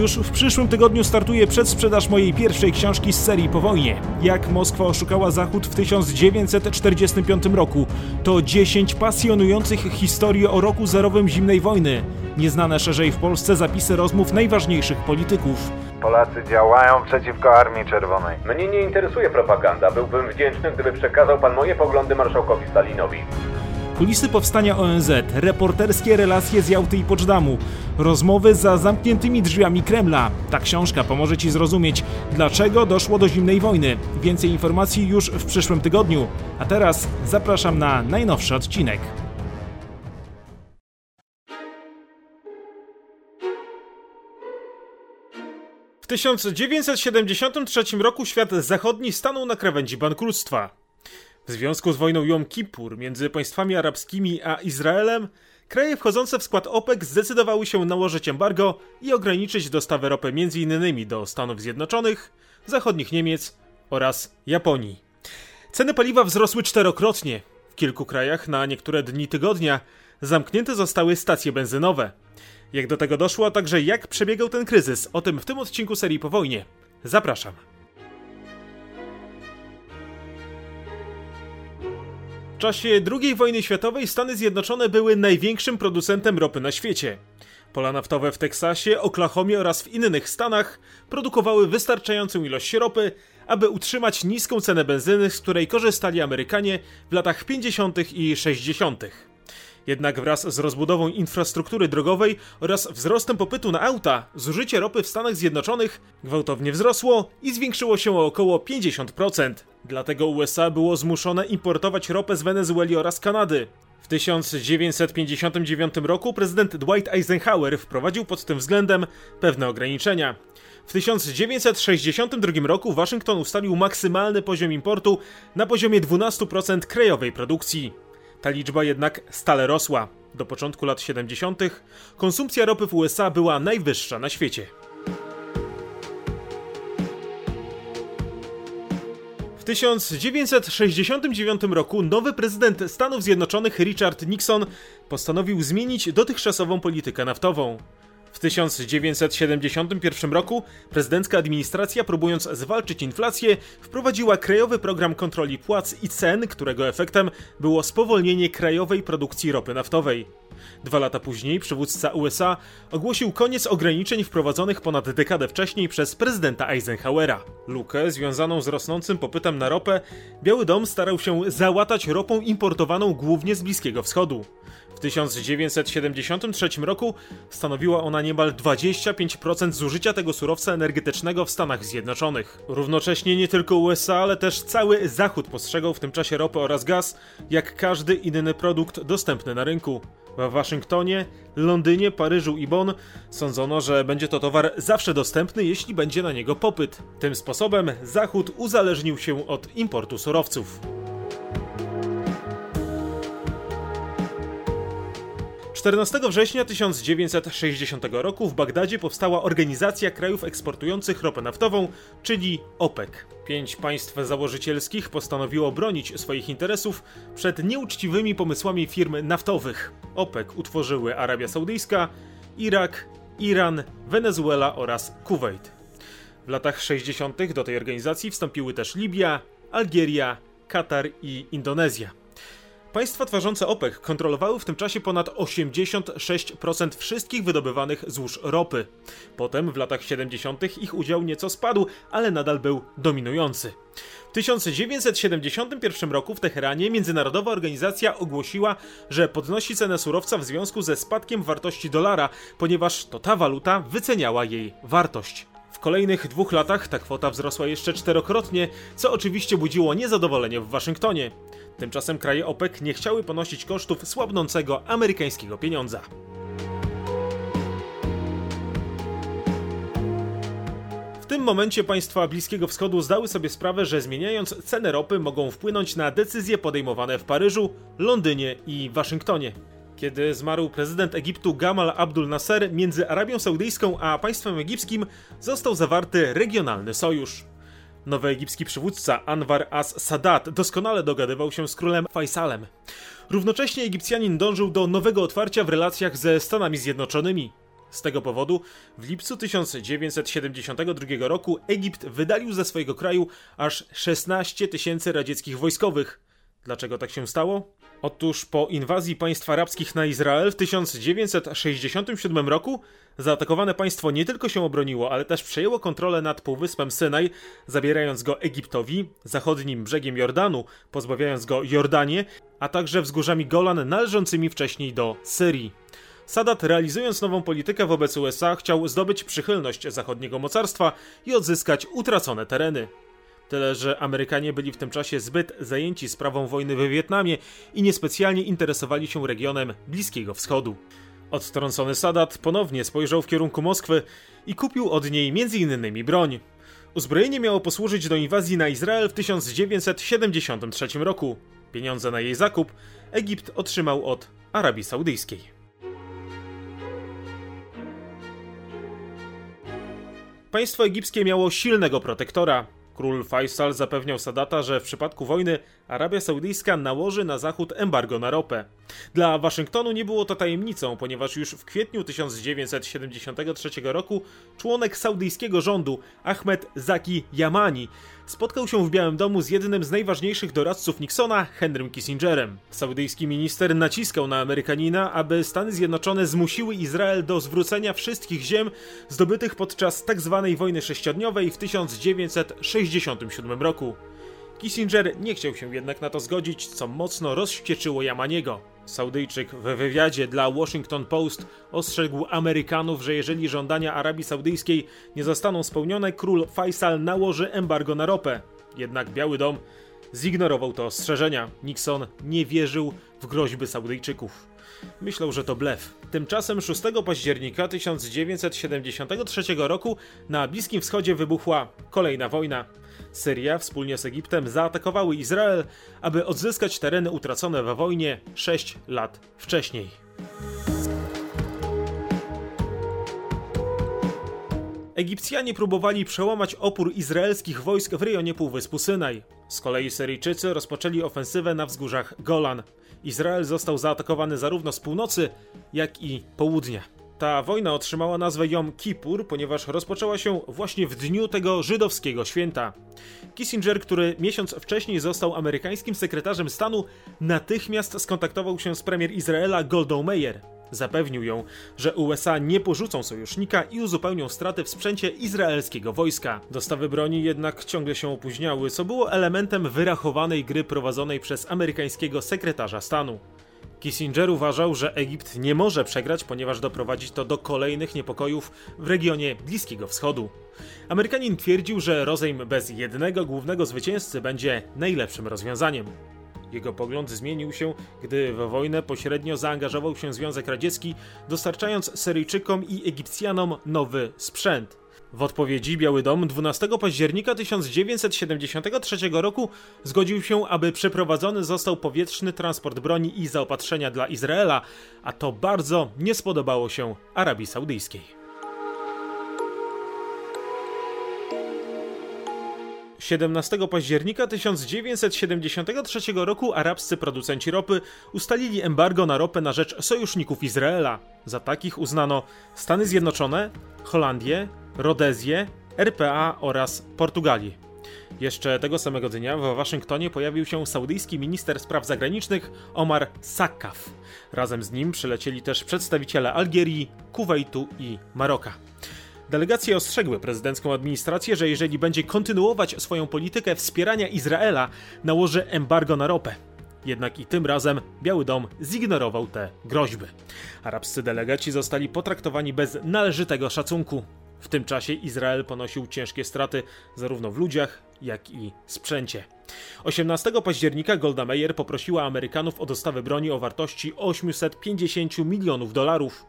Już w przyszłym tygodniu startuje przedsprzedaż mojej pierwszej książki z serii po wojnie. Jak Moskwa oszukała Zachód w 1945 roku. To 10 pasjonujących historii o roku zerowym zimnej wojny. Nieznane szerzej w Polsce zapisy rozmów najważniejszych polityków. Polacy działają przeciwko Armii Czerwonej. Mnie nie interesuje propaganda. Byłbym wdzięczny, gdyby przekazał pan moje poglądy marszałkowi Stalinowi. Kulisy powstania ONZ, reporterskie relacje z Jałty i Poczdamu, rozmowy za zamkniętymi drzwiami Kremla. Ta książka pomoże Ci zrozumieć, dlaczego doszło do zimnej wojny. Więcej informacji już w przyszłym tygodniu. A teraz zapraszam na najnowszy odcinek. W 1973 roku świat zachodni stanął na krawędzi bankructwa. W związku z wojną Jom Kippur między państwami arabskimi a Izraelem, kraje wchodzące w skład OPEC zdecydowały się nałożyć embargo i ograniczyć dostawy ropy m.in. do Stanów Zjednoczonych, zachodnich Niemiec oraz Japonii. Ceny paliwa wzrosły czterokrotnie. W kilku krajach na niektóre dni tygodnia zamknięte zostały stacje benzynowe. Jak do tego doszło, a także jak przebiegał ten kryzys, o tym w tym odcinku serii po wojnie. Zapraszam. W czasie II wojny światowej Stany Zjednoczone były największym producentem ropy na świecie. Pola naftowe w Teksasie, Oklahomie oraz w innych stanach produkowały wystarczającą ilość ropy, aby utrzymać niską cenę benzyny, z której korzystali Amerykanie w latach 50. i 60. Jednak wraz z rozbudową infrastruktury drogowej oraz wzrostem popytu na auta, zużycie ropy w Stanach Zjednoczonych gwałtownie wzrosło i zwiększyło się o około 50%. Dlatego USA było zmuszone importować ropę z Wenezueli oraz Kanady. W 1959 roku prezydent Dwight Eisenhower wprowadził pod tym względem pewne ograniczenia. W 1962 roku Waszyngton ustalił maksymalny poziom importu na poziomie 12% krajowej produkcji. Ta liczba jednak stale rosła. Do początku lat 70. konsumpcja ropy w USA była najwyższa na świecie. W 1969 roku nowy prezydent Stanów Zjednoczonych Richard Nixon postanowił zmienić dotychczasową politykę naftową. W 1971 roku prezydencka administracja, próbując zwalczyć inflację, wprowadziła krajowy program kontroli płac i cen, którego efektem było spowolnienie krajowej produkcji ropy naftowej. Dwa lata później przywódca USA ogłosił koniec ograniczeń wprowadzonych ponad dekadę wcześniej przez prezydenta Eisenhowera. Lukę związaną z rosnącym popytem na ropę Biały Dom starał się załatać ropą importowaną głównie z Bliskiego Wschodu. W 1973 roku stanowiła ona niemal 25% zużycia tego surowca energetycznego w Stanach Zjednoczonych. Równocześnie nie tylko USA, ale też cały Zachód postrzegał w tym czasie ropę oraz gaz jak każdy inny produkt dostępny na rynku. W Waszyngtonie, Londynie, Paryżu i Bonn sądzono, że będzie to towar zawsze dostępny, jeśli będzie na niego popyt. Tym sposobem Zachód uzależnił się od importu surowców. 14 września 1960 roku w Bagdadzie powstała Organizacja Krajów Eksportujących Ropę Naftową, czyli OPEC. Pięć państw założycielskich postanowiło bronić swoich interesów przed nieuczciwymi pomysłami firm naftowych. OPEC utworzyły Arabia Saudyjska, Irak, Iran, Wenezuela oraz Kuwait. W latach 60. do tej organizacji wstąpiły też Libia, Algieria, Katar i Indonezja. Państwa tworzące OPEC kontrolowały w tym czasie ponad 86% wszystkich wydobywanych złóż ropy. Potem w latach 70. ich udział nieco spadł, ale nadal był dominujący. W 1971 roku w Teheranie międzynarodowa organizacja ogłosiła, że podnosi cenę surowca w związku ze spadkiem wartości dolara, ponieważ to ta waluta wyceniała jej wartość. W kolejnych dwóch latach ta kwota wzrosła jeszcze czterokrotnie, co oczywiście budziło niezadowolenie w Waszyngtonie. Tymczasem kraje OPEC nie chciały ponosić kosztów słabnącego amerykańskiego pieniądza. W tym momencie państwa Bliskiego Wschodu zdały sobie sprawę, że zmieniając cenę ropy mogą wpłynąć na decyzje podejmowane w Paryżu, Londynie i Waszyngtonie. Kiedy zmarł prezydent Egiptu Gamal Abdul Nasser, między Arabią Saudyjską a państwem egipskim został zawarty regionalny sojusz. Nowy egipski przywódca Anwar as-Sadat doskonale dogadywał się z królem Faisalem. Równocześnie Egipcjanin dążył do nowego otwarcia w relacjach ze Stanami Zjednoczonymi. Z tego powodu w lipcu 1972 roku Egipt wydalił ze swojego kraju aż 16 tysięcy radzieckich wojskowych. Dlaczego tak się stało? Otóż po inwazji państw arabskich na Izrael w 1967 roku zaatakowane państwo nie tylko się obroniło, ale też przejęło kontrolę nad Półwyspem Synaj, zabierając go Egiptowi, zachodnim brzegiem Jordanu, pozbawiając go Jordanię, a także wzgórzami Golan należącymi wcześniej do Syrii. Sadat, realizując nową politykę wobec USA, chciał zdobyć przychylność zachodniego mocarstwa i odzyskać utracone tereny. Tyle, że Amerykanie byli w tym czasie zbyt zajęci sprawą wojny we Wietnamie i niespecjalnie interesowali się regionem Bliskiego Wschodu. Odtrącony Sadat ponownie spojrzał w kierunku Moskwy i kupił od niej m.in. broń. Uzbrojenie miało posłużyć do inwazji na Izrael w 1973 roku. Pieniądze na jej zakup Egipt otrzymał od Arabii Saudyjskiej. Państwo egipskie miało silnego protektora. Król Faisal zapewniał Sadata, że w przypadku wojny Arabia Saudyjska nałoży na Zachód embargo na ropę. Dla Waszyngtonu nie było to tajemnicą, ponieważ już w kwietniu 1973 roku członek saudyjskiego rządu Ahmed Zaki Yamani spotkał się w Białym Domu z jednym z najważniejszych doradców Nixona, Henrym Kissingerem. Saudyjski minister naciskał na Amerykanina, aby Stany Zjednoczone zmusiły Izrael do zwrócenia wszystkich ziem zdobytych podczas tzw. Tak wojny sześciodniowej w 1967 roku. Kissinger nie chciał się jednak na to zgodzić, co mocno rozścieczyło Yamaniego. Saudyjczyk w wywiadzie dla Washington Post ostrzegł Amerykanów, że jeżeli żądania Arabii Saudyjskiej nie zostaną spełnione, król Faisal nałoży embargo na ropę. Jednak Biały Dom zignorował te ostrzeżenia. Nixon nie wierzył w groźby Saudyjczyków. Myślał, że to blef. Tymczasem 6 października 1973 roku na Bliskim Wschodzie wybuchła kolejna wojna. Syria wspólnie z Egiptem zaatakowały Izrael, aby odzyskać tereny utracone we wojnie 6 lat wcześniej. Egipcjanie próbowali przełamać opór izraelskich wojsk w rejonie Półwyspu Synaj. Z kolei Syryjczycy rozpoczęli ofensywę na wzgórzach Golan. Izrael został zaatakowany zarówno z północy, jak i południa. Ta wojna otrzymała nazwę Jom Kippur, ponieważ rozpoczęła się właśnie w dniu tego żydowskiego święta. Kissinger, który miesiąc wcześniej został amerykańskim sekretarzem stanu, natychmiast skontaktował się z premier Izraela Goldą Meir. Zapewnił ją, że USA nie porzucą sojusznika i uzupełnią straty w sprzęcie izraelskiego wojska. Dostawy broni jednak ciągle się opóźniały, co było elementem wyrachowanej gry prowadzonej przez amerykańskiego sekretarza stanu. Kissinger uważał, że Egipt nie może przegrać, ponieważ doprowadzi to do kolejnych niepokojów w regionie Bliskiego Wschodu. Amerykanin twierdził, że rozejm bez jednego głównego zwycięzcy będzie najlepszym rozwiązaniem. Jego pogląd zmienił się, gdy w wojnę pośrednio zaangażował się Związek Radziecki, dostarczając Syryjczykom i Egipcjanom nowy sprzęt. W odpowiedzi Biały Dom 12 października 1973 roku zgodził się, aby przeprowadzony został powietrzny transport broni i zaopatrzenia dla Izraela, a to bardzo nie spodobało się Arabii Saudyjskiej. 17 października 1973 roku arabscy producenci ropy ustalili embargo na ropę na rzecz sojuszników Izraela. Za takich uznano Stany Zjednoczone, Holandię, Rodezję, RPA oraz Portugalię. Jeszcze tego samego dnia w Waszyngtonie pojawił się saudyjski minister spraw zagranicznych Omar Sakkaf. Razem z nim przylecieli też przedstawiciele Algierii, Kuwejtu i Maroka. Delegacje ostrzegły prezydencką administrację, że jeżeli będzie kontynuować swoją politykę wspierania Izraela, nałoży embargo na ropę. Jednak i tym razem Biały Dom zignorował te groźby. Arabscy delegaci zostali potraktowani bez należytego szacunku. W tym czasie Izrael ponosił ciężkie straty zarówno w ludziach, jak i sprzęcie. 18 października Golda Meir poprosiła Amerykanów o dostawę broni o wartości 850 milionów dolarów.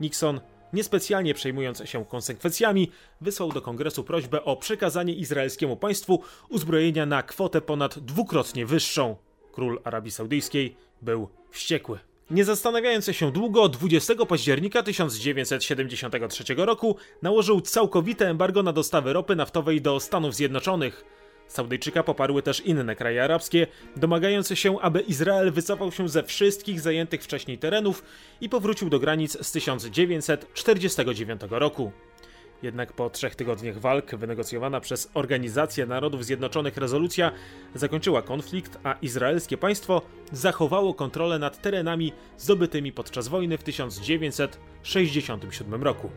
Nixon niespecjalnie przejmując się konsekwencjami, wysłał do kongresu prośbę o przekazanie izraelskiemu państwu uzbrojenia na kwotę ponad dwukrotnie wyższą. Król Arabii Saudyjskiej był wściekły. Nie zastanawiając się długo, 20 października 1973 roku nałożył całkowite embargo na dostawy ropy naftowej do Stanów Zjednoczonych. Saudyjczyka poparły też inne kraje arabskie, domagając się, aby Izrael wycofał się ze wszystkich zajętych wcześniej terenów i powrócił do granic z 1949 roku. Jednak po trzech tygodniach walk, wynegocjowana przez Organizację Narodów Zjednoczonych rezolucja zakończyła konflikt, a izraelskie państwo zachowało kontrolę nad terenami zdobytymi podczas wojny w 1967 roku.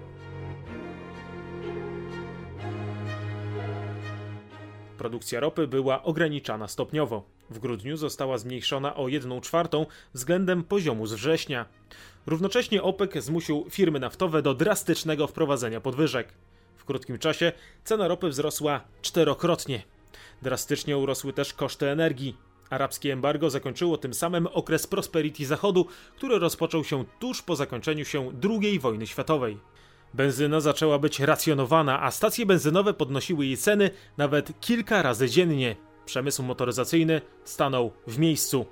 Produkcja ropy była ograniczana stopniowo. W grudniu została zmniejszona o 1 czwartą względem poziomu z września. Równocześnie OPEC zmusił firmy naftowe do drastycznego wprowadzenia podwyżek. W krótkim czasie cena ropy wzrosła czterokrotnie. Drastycznie urosły też koszty energii. Arabskie embargo zakończyło tym samym okres prosperity Zachodu, który rozpoczął się tuż po zakończeniu się II wojny światowej. Benzyna zaczęła być racjonowana, a stacje benzynowe podnosiły jej ceny nawet kilka razy dziennie. Przemysł motoryzacyjny stanął w miejscu.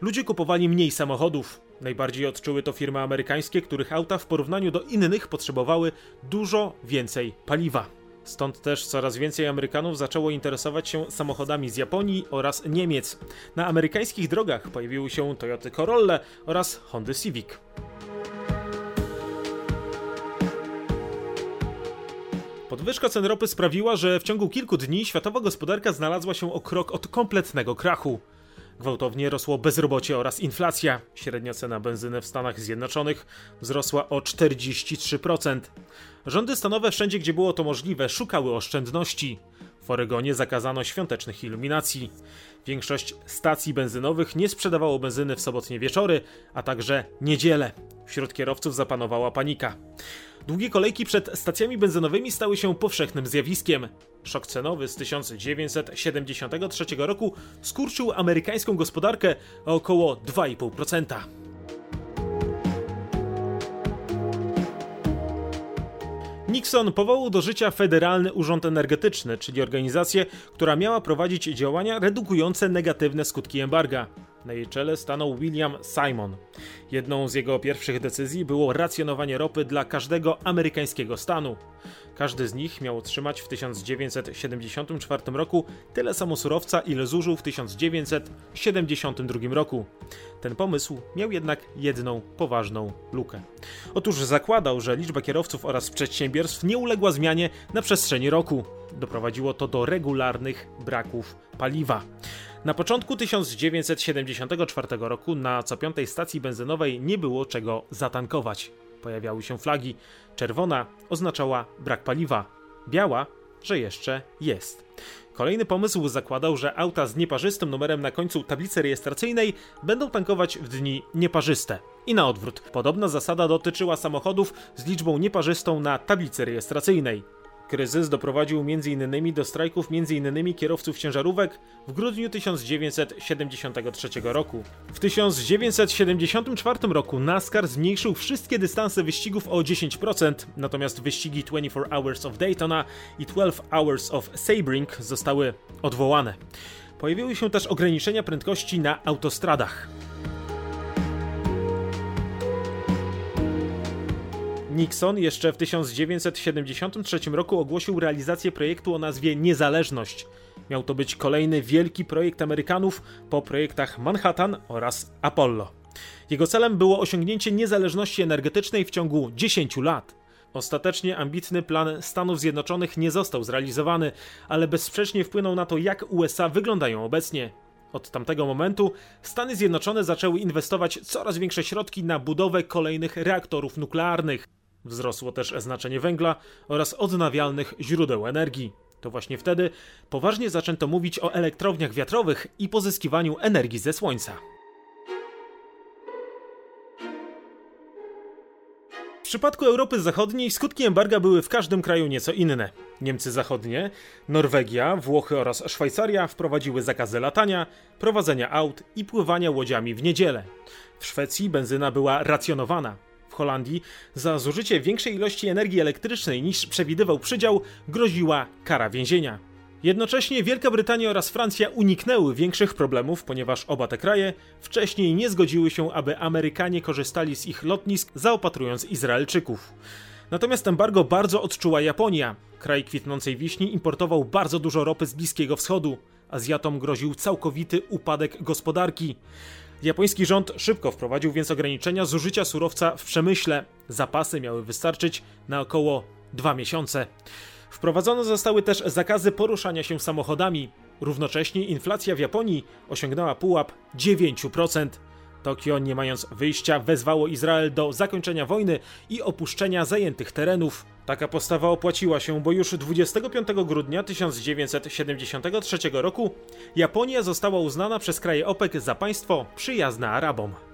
Ludzie kupowali mniej samochodów. Najbardziej odczuły to firmy amerykańskie, których auta w porównaniu do innych potrzebowały dużo więcej paliwa. Stąd też coraz więcej Amerykanów zaczęło interesować się samochodami z Japonii oraz Niemiec. Na amerykańskich drogach pojawiły się Toyota Corolla oraz Honda Civic. Podwyżka cen ropy sprawiła, że w ciągu kilku dni światowa gospodarka znalazła się o krok od kompletnego krachu. Gwałtownie rosło bezrobocie oraz inflacja. Średnia cena benzyny w Stanach Zjednoczonych wzrosła o 43%. Rządy stanowe wszędzie, gdzie było to możliwe, szukały oszczędności. W Oregonie zakazano świątecznych iluminacji. Większość stacji benzynowych nie sprzedawało benzyny w sobotnie wieczory, a także niedzielę. Wśród kierowców zapanowała panika. Długie kolejki przed stacjami benzynowymi stały się powszechnym zjawiskiem. Szok cenowy z 1973 roku skurczył amerykańską gospodarkę o około 2,5%. Nixon powołał do życia Federalny Urząd Energetyczny, czyli organizację, która miała prowadzić działania redukujące negatywne skutki embarga. Na jej czele stanął William Simon. Jedną z jego pierwszych decyzji było racjonowanie ropy dla każdego amerykańskiego stanu. Każdy z nich miał otrzymać w 1974 roku tyle samo surowca, ile zużył w 1972 roku. Ten pomysł miał jednak jedną poważną lukę. Otóż zakładał, że liczba kierowców oraz przedsiębiorstw nie uległa zmianie na przestrzeni roku. Doprowadziło to do regularnych braków paliwa. Na początku 1974 roku na co piątej stacji benzynowej nie było czego zatankować. Pojawiały się flagi. Czerwona oznaczała brak paliwa, biała, że jeszcze jest. Kolejny pomysł zakładał, że auta z nieparzystym numerem na końcu tablicy rejestracyjnej będą tankować w dni nieparzyste. I na odwrót. Podobna zasada dotyczyła samochodów z liczbą nieparzystą na tablicy rejestracyjnej. Kryzys doprowadził m.in. do strajków m.in. kierowców ciężarówek w grudniu 1973 roku. W 1974 roku NASCAR zmniejszył wszystkie dystanse wyścigów o 10%, natomiast wyścigi 24 Hours of Daytona i 12 Hours of Sebring zostały odwołane. Pojawiły się też ograniczenia prędkości na autostradach. Nixon jeszcze w 1973 roku ogłosił realizację projektu o nazwie Niezależność. Miał to być kolejny wielki projekt Amerykanów po projektach Manhattan oraz Apollo. Jego celem było osiągnięcie niezależności energetycznej w ciągu 10 lat. Ostatecznie ambitny plan Stanów Zjednoczonych nie został zrealizowany, ale bezsprzecznie wpłynął na to, jak USA wyglądają obecnie. Od tamtego momentu Stany Zjednoczone zaczęły inwestować coraz większe środki na budowę kolejnych reaktorów nuklearnych. Wzrosło też znaczenie węgla oraz odnawialnych źródeł energii. To właśnie wtedy poważnie zaczęto mówić o elektrowniach wiatrowych i pozyskiwaniu energii ze słońca. W przypadku Europy Zachodniej skutki embarga były w każdym kraju nieco inne. Niemcy Zachodnie, Norwegia, Włochy oraz Szwajcaria wprowadziły zakazy latania, prowadzenia aut i pływania łodziami w niedzielę. W Szwecji benzyna była racjonowana. Holandii za zużycie większej ilości energii elektrycznej niż przewidywał przydział groziła kara więzienia. Jednocześnie Wielka Brytania oraz Francja uniknęły większych problemów, ponieważ oba te kraje wcześniej nie zgodziły się, aby Amerykanie korzystali z ich lotnisk, zaopatrując Izraelczyków. Natomiast embargo bardzo odczuła Japonia. Kraj kwitnącej wiśni importował bardzo dużo ropy z Bliskiego Wschodu. Azjatom groził całkowity upadek gospodarki. Japoński rząd szybko wprowadził więc ograniczenia zużycia surowca w przemyśle. Zapasy miały wystarczyć na około dwa miesiące. Wprowadzone zostały też zakazy poruszania się samochodami. Równocześnie inflacja w Japonii osiągnęła pułap 9%. Tokio, nie mając wyjścia, wezwało Izrael do zakończenia wojny i opuszczenia zajętych terenów. Taka postawa opłaciła się, bo już 25 grudnia 1973 roku Japonia została uznana przez kraje OPEC za państwo przyjazne Arabom.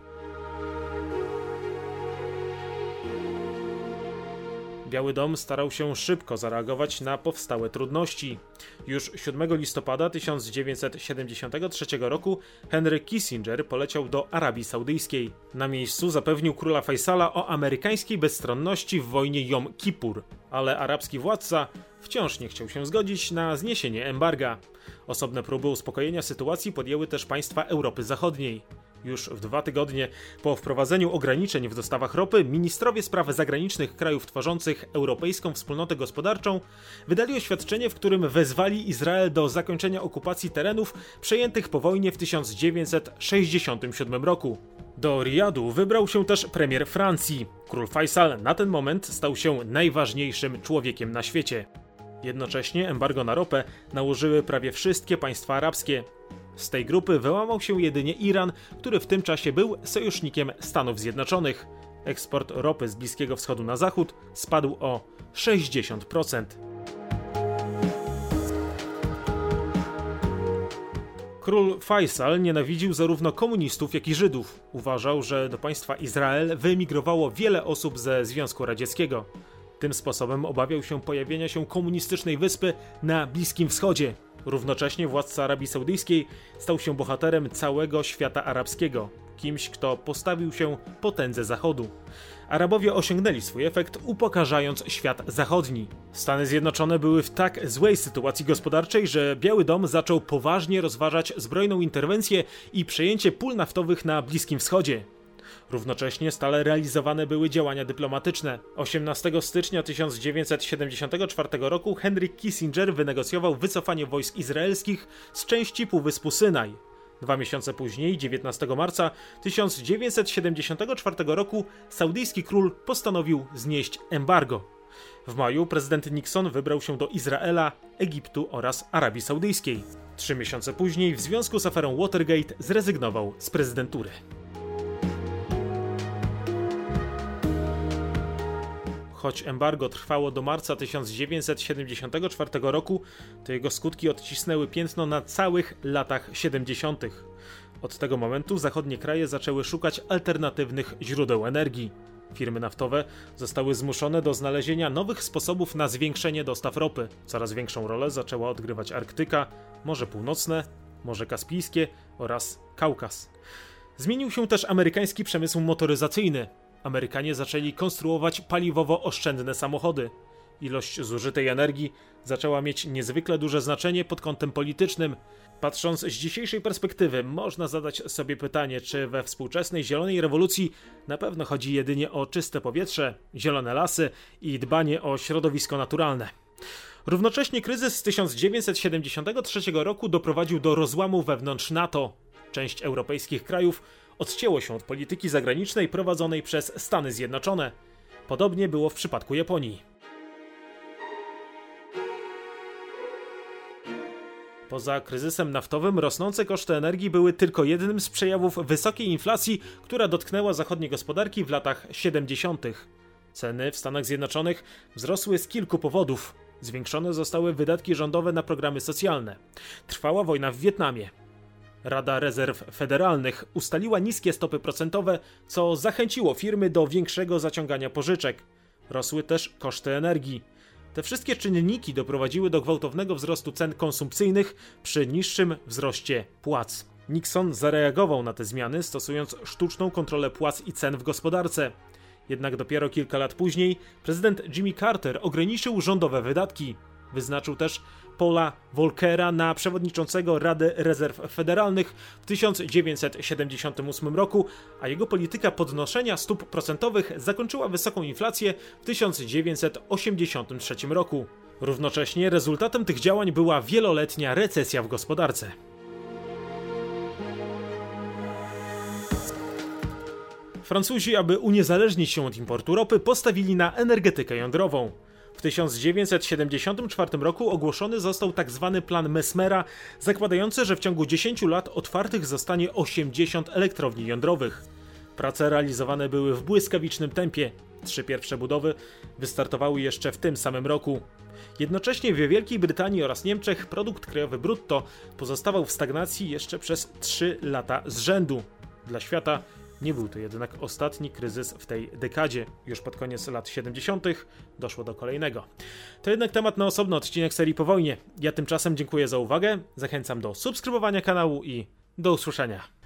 Biały Dom starał się szybko zareagować na powstałe trudności. Już 7 listopada 1973 roku Henry Kissinger poleciał do Arabii Saudyjskiej. Na miejscu zapewnił króla Faisala o amerykańskiej bezstronności w wojnie Jom Kippur, ale arabski władca wciąż nie chciał się zgodzić na zniesienie embarga. Osobne próby uspokojenia sytuacji podjęły też państwa Europy Zachodniej. Już w dwa tygodnie po wprowadzeniu ograniczeń w dostawach ropy, ministrowie spraw zagranicznych krajów tworzących Europejską Wspólnotę Gospodarczą wydali oświadczenie, w którym wezwali Izrael do zakończenia okupacji terenów przejętych po wojnie w 1967 roku. Do Riyadu wybrał się też premier Francji. Król Faisal na ten moment stał się najważniejszym człowiekiem na świecie. Jednocześnie embargo na ropę nałożyły prawie wszystkie państwa arabskie. Z tej grupy wyłamał się jedynie Iran, który w tym czasie był sojusznikiem Stanów Zjednoczonych. Eksport ropy z Bliskiego Wschodu na zachód spadł o 60%. Król Faisal nienawidził zarówno komunistów, jak i Żydów. Uważał, że do państwa Izrael wyemigrowało wiele osób ze Związku Radzieckiego. Tym sposobem obawiał się pojawienia się komunistycznej wyspy na Bliskim Wschodzie. Równocześnie władca Arabii Saudyjskiej stał się bohaterem całego świata arabskiego, kimś, kto postawił się potędze Zachodu. Arabowie osiągnęli swój efekt, upokarzając świat zachodni. Stany Zjednoczone były w tak złej sytuacji gospodarczej, że Biały Dom zaczął poważnie rozważać zbrojną interwencję i przejęcie pól naftowych na Bliskim Wschodzie. Równocześnie stale realizowane były działania dyplomatyczne. 18 stycznia 1974 roku Henry Kissinger wynegocjował wycofanie wojsk izraelskich z części Półwyspu Synaj. Dwa miesiące później, 19 marca 1974 roku, saudyjski król postanowił znieść embargo. W maju prezydent Nixon wybrał się do Izraela, Egiptu oraz Arabii Saudyjskiej. Trzy miesiące później, w związku z aferą Watergate, zrezygnował z prezydentury. Choć embargo trwało do marca 1974 roku, to jego skutki odcisnęły piętno na całych latach 70. Od tego momentu zachodnie kraje zaczęły szukać alternatywnych źródeł energii. Firmy naftowe zostały zmuszone do znalezienia nowych sposobów na zwiększenie dostaw ropy. Coraz większą rolę zaczęła odgrywać Arktyka, Morze Północne, Morze Kaspijskie oraz Kaukaz. Zmienił się też amerykański przemysł motoryzacyjny. Amerykanie zaczęli konstruować paliwowo oszczędne samochody. Ilość zużytej energii zaczęła mieć niezwykle duże znaczenie pod kątem politycznym. Patrząc z dzisiejszej perspektywy, można zadać sobie pytanie, czy we współczesnej zielonej rewolucji na pewno chodzi jedynie o czyste powietrze, zielone lasy i dbanie o środowisko naturalne. Równocześnie kryzys z 1973 roku doprowadził do rozłamu wewnątrz NATO. Część europejskich krajów odcięło się od polityki zagranicznej prowadzonej przez Stany Zjednoczone. Podobnie było w przypadku Japonii. Poza kryzysem naftowym rosnące koszty energii były tylko jednym z przejawów wysokiej inflacji, która dotknęła zachodnie gospodarki w latach 70. Ceny w Stanach Zjednoczonych wzrosły z kilku powodów. Zwiększone zostały wydatki rządowe na programy socjalne. Trwała wojna w Wietnamie. Rada Rezerw Federalnych ustaliła niskie stopy procentowe, co zachęciło firmy do większego zaciągania pożyczek. Rosły też koszty energii. Te wszystkie czynniki doprowadziły do gwałtownego wzrostu cen konsumpcyjnych przy niższym wzroście płac. Nixon zareagował na te zmiany, stosując sztuczną kontrolę płac i cen w gospodarce. Jednak dopiero kilka lat później prezydent Jimmy Carter ograniczył rządowe wydatki. Wyznaczył też Paula Volckera na przewodniczącego Rady Rezerw Federalnych w 1978 roku, a jego polityka podnoszenia stóp procentowych zakończyła wysoką inflację w 1983 roku. Równocześnie rezultatem tych działań była wieloletnia recesja w gospodarce. Francuzi, aby uniezależnić się od importu ropy, postawili na energetykę jądrową. W 1974 roku ogłoszony został tzw. Tak plan Mesmera, zakładający, że w ciągu 10 lat otwartych zostanie 80 elektrowni jądrowych. Prace realizowane były w błyskawicznym tempie. Trzy pierwsze budowy wystartowały jeszcze w tym samym roku. Jednocześnie w Wielkiej Brytanii oraz Niemczech produkt krajowy brutto pozostawał w stagnacji jeszcze przez 3 lata z rzędu. Dla świata nie był to jednak ostatni kryzys w tej dekadzie. Już pod koniec lat 70. doszło do kolejnego. To jednak temat na osobny odcinek serii po wojnie. Ja tymczasem dziękuję za uwagę, zachęcam do subskrybowania kanału i do usłyszenia.